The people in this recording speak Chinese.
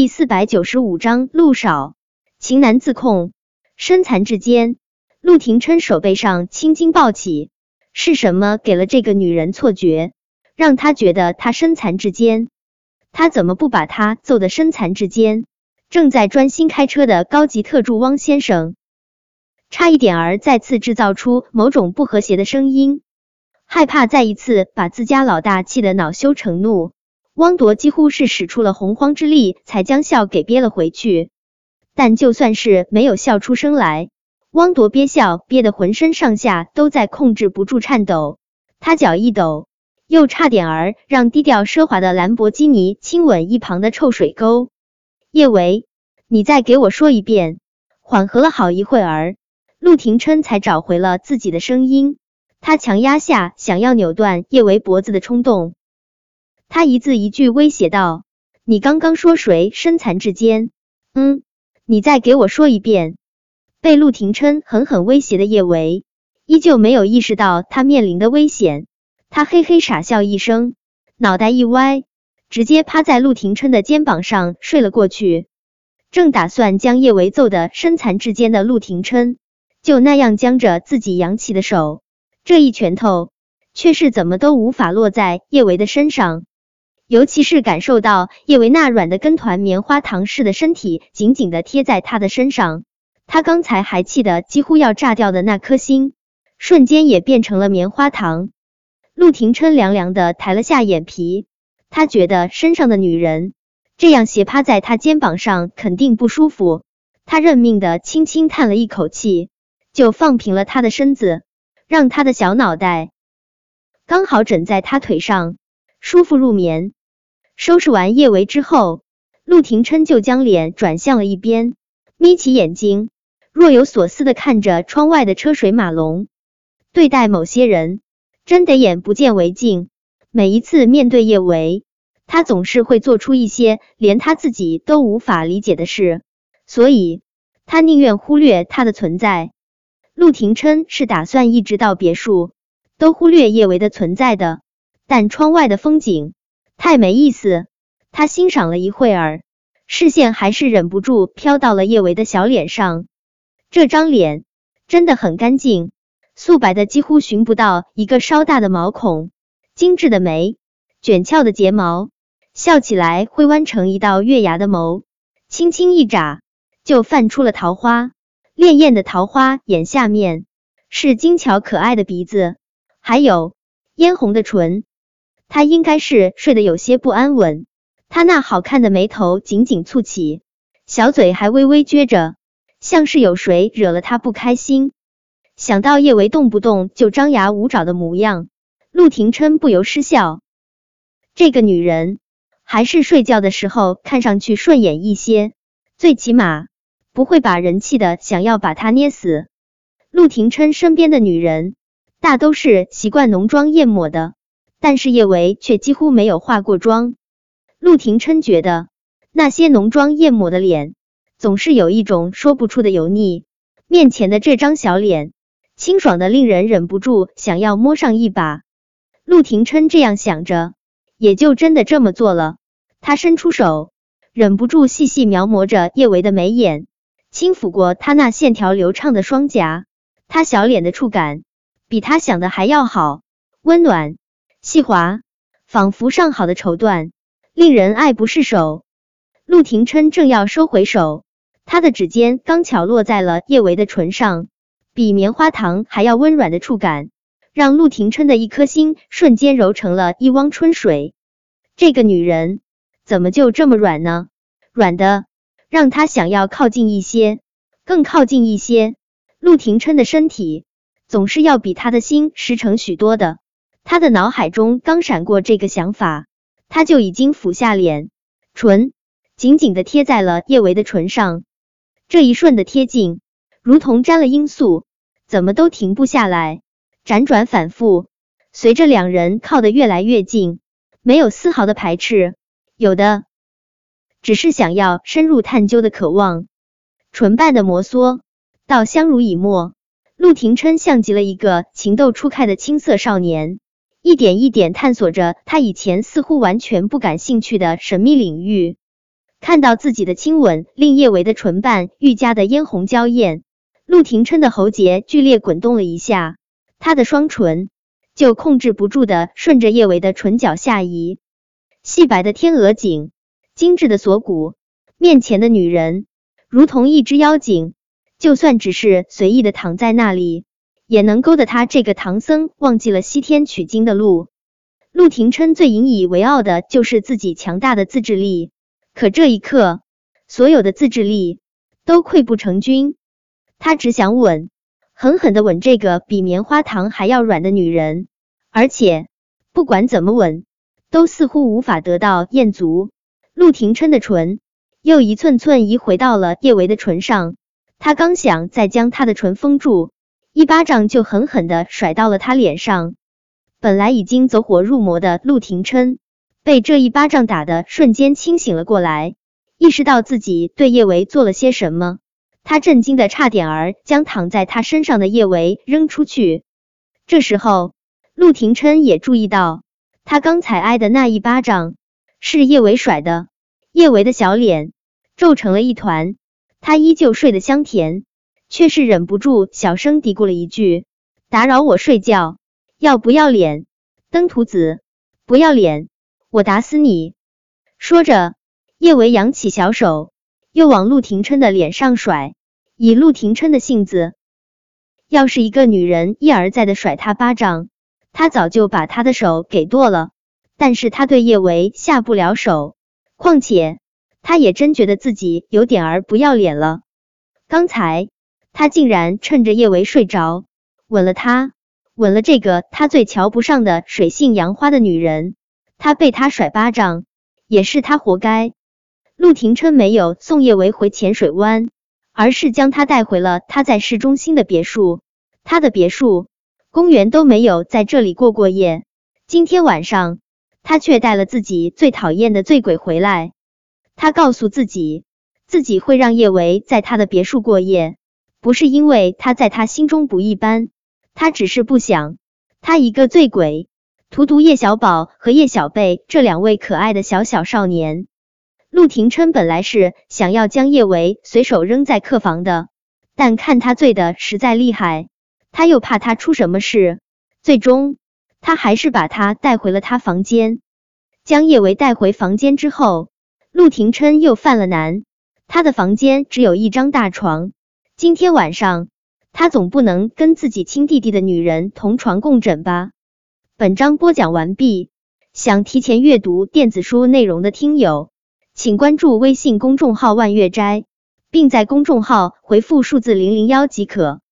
第四百九十五章陆少情难自控，身残志坚。陆廷琛手背上青筋暴起，是什么给了这个女人错觉，让她觉得她身残志坚？他怎么不把她揍得身残志坚？正在专心开车的高级特助汪先生，差一点儿再次制造出某种不和谐的声音，害怕再一次把自家老大气得恼羞成怒。汪铎几乎是使出了洪荒之力，才将笑给憋了回去。但就算是没有笑出声来，汪铎憋笑憋得浑身上下都在控制不住颤抖。他脚一抖，又差点儿让低调奢华的兰博基尼亲吻一旁的臭水沟。叶维，你再给我说一遍。缓和了好一会儿，陆廷琛才找回了自己的声音。他强压下想要扭断叶维脖子的冲动。他一字一句威胁道：“你刚刚说谁身残志坚？嗯，你再给我说一遍。”被陆廷琛狠狠威胁的叶维依旧没有意识到他面临的危险，他嘿嘿傻笑一声，脑袋一歪，直接趴在陆廷琛的肩膀上睡了过去。正打算将叶维揍得身残志坚的陆廷琛，就那样僵着自己扬起的手，这一拳头却是怎么都无法落在叶维的身上。尤其是感受到叶维娜软的跟团棉花糖似的身体紧紧的贴在他的身上，他刚才还气得几乎要炸掉的那颗心，瞬间也变成了棉花糖。陆廷琛凉凉的抬了下眼皮，他觉得身上的女人这样斜趴在他肩膀上肯定不舒服，他认命的轻轻叹了一口气，就放平了他的身子，让他的小脑袋刚好枕在他腿上，舒服入眠。收拾完叶维之后，陆廷琛就将脸转向了一边，眯起眼睛，若有所思的看着窗外的车水马龙。对待某些人，真得眼不见为净。每一次面对叶维，他总是会做出一些连他自己都无法理解的事，所以他宁愿忽略他的存在。陆廷琛是打算一直到别墅都忽略叶维的存在的，但窗外的风景。太没意思，他欣赏了一会儿，视线还是忍不住飘到了叶维的小脸上。这张脸真的很干净，素白的几乎寻不到一个稍大的毛孔，精致的眉，卷翘的睫毛，笑起来会弯成一道月牙的眸，轻轻一眨就泛出了桃花，潋滟的桃花眼下面是精巧可爱的鼻子，还有嫣红的唇。他应该是睡得有些不安稳，他那好看的眉头紧紧蹙起，小嘴还微微撅着，像是有谁惹了他不开心。想到叶维动不动就张牙舞爪的模样，陆廷琛不由失笑。这个女人还是睡觉的时候看上去顺眼一些，最起码不会把人气的想要把她捏死。陆廷琛身边的女人大都是习惯浓妆艳抹的。但是叶维却几乎没有化过妆。陆廷琛觉得那些浓妆艳抹的脸，总是有一种说不出的油腻。面前的这张小脸，清爽的令人忍不住想要摸上一把。陆廷琛这样想着，也就真的这么做了。他伸出手，忍不住细细描摹着叶维的眉眼，轻抚过他那线条流畅的双颊。他小脸的触感，比他想的还要好，温暖。细滑，仿佛上好的绸缎，令人爱不释手。陆廷琛正要收回手，他的指尖刚巧落在了叶维的唇上，比棉花糖还要温软的触感，让陆廷琛的一颗心瞬间揉成了一汪春水。这个女人怎么就这么软呢？软的让他想要靠近一些，更靠近一些。陆廷琛的身体总是要比他的心实诚许多的。他的脑海中刚闪过这个想法，他就已经俯下脸，唇紧紧的贴在了叶维的唇上。这一瞬的贴近，如同沾了罂粟，怎么都停不下来，辗转反复。随着两人靠得越来越近，没有丝毫的排斥，有的只是想要深入探究的渴望。唇瓣的摩挲，到相濡以沫。陆廷琛像极了一个情窦初开的青涩少年。一点一点探索着他以前似乎完全不感兴趣的神秘领域。看到自己的亲吻令叶维的唇瓣愈加的嫣红娇艳，陆廷琛的喉结剧烈滚动了一下，他的双唇就控制不住的顺着叶维的唇角下移。细白的天鹅颈，精致的锁骨，面前的女人如同一只妖精，就算只是随意的躺在那里，也能勾得他这个唐僧忘记了西天取经的路。陆廷琛最引以为傲的就是自己强大的自制力。可这一刻，所有的自制力都溃不成军。他只想吻，狠狠的吻这个比棉花糖还要软的女人，而且不管怎么吻，都似乎无法得到艳足。陆廷琛的唇又一寸寸移回到了叶维的唇上，他刚想再将他的唇封住，一巴掌就狠狠的甩到了他脸上。本来已经走火入魔的陆廷琛。被这一巴掌打的瞬间清醒了过来，意识到自己对叶维做了些什么，他震惊的差点儿将躺在他身上的叶维扔出去。这时候，陆廷琛也注意到，他刚才挨的那一巴掌是叶维甩的，叶维的小脸皱成了一团，他依旧睡得香甜，却是忍不住小声嘀咕了一句：“打扰我睡觉，要不要脸？登徒子，不要脸！”我打死你！说着，叶维扬起小手，又往陆廷琛的脸上甩。以陆廷琛的性子，要是一个女人一而再的甩他巴掌，他早就把他的手给剁了。但是他对叶维下不了手，况且他也真觉得自己有点儿不要脸了。刚才他竟然趁着叶维睡着，吻了他，吻了这个他最瞧不上的水性杨花的女人。他被他甩巴掌，也是他活该。陆廷琛没有送叶维回浅水湾，而是将他带回了他在市中心的别墅。他的别墅、公园都没有在这里过过夜。今天晚上，他却带了自己最讨厌的醉鬼回来。他告诉自己，自己会让叶维在他的别墅过夜，不是因为他在他心中不一般，他只是不想他一个醉鬼。荼毒叶小宝和叶小贝这两位可爱的小小少年，陆廷琛本来是想要将叶维随手扔在客房的，但看他醉的实在厉害，他又怕他出什么事，最终他还是把他带回了他房间。将叶维带回房间之后，陆廷琛又犯了难，他的房间只有一张大床，今天晚上他总不能跟自己亲弟弟的女人同床共枕吧。本章播讲完毕，想提前阅读电子书内容的听友，请关注微信公众号万月斋，并在公众号回复数字零零幺即可。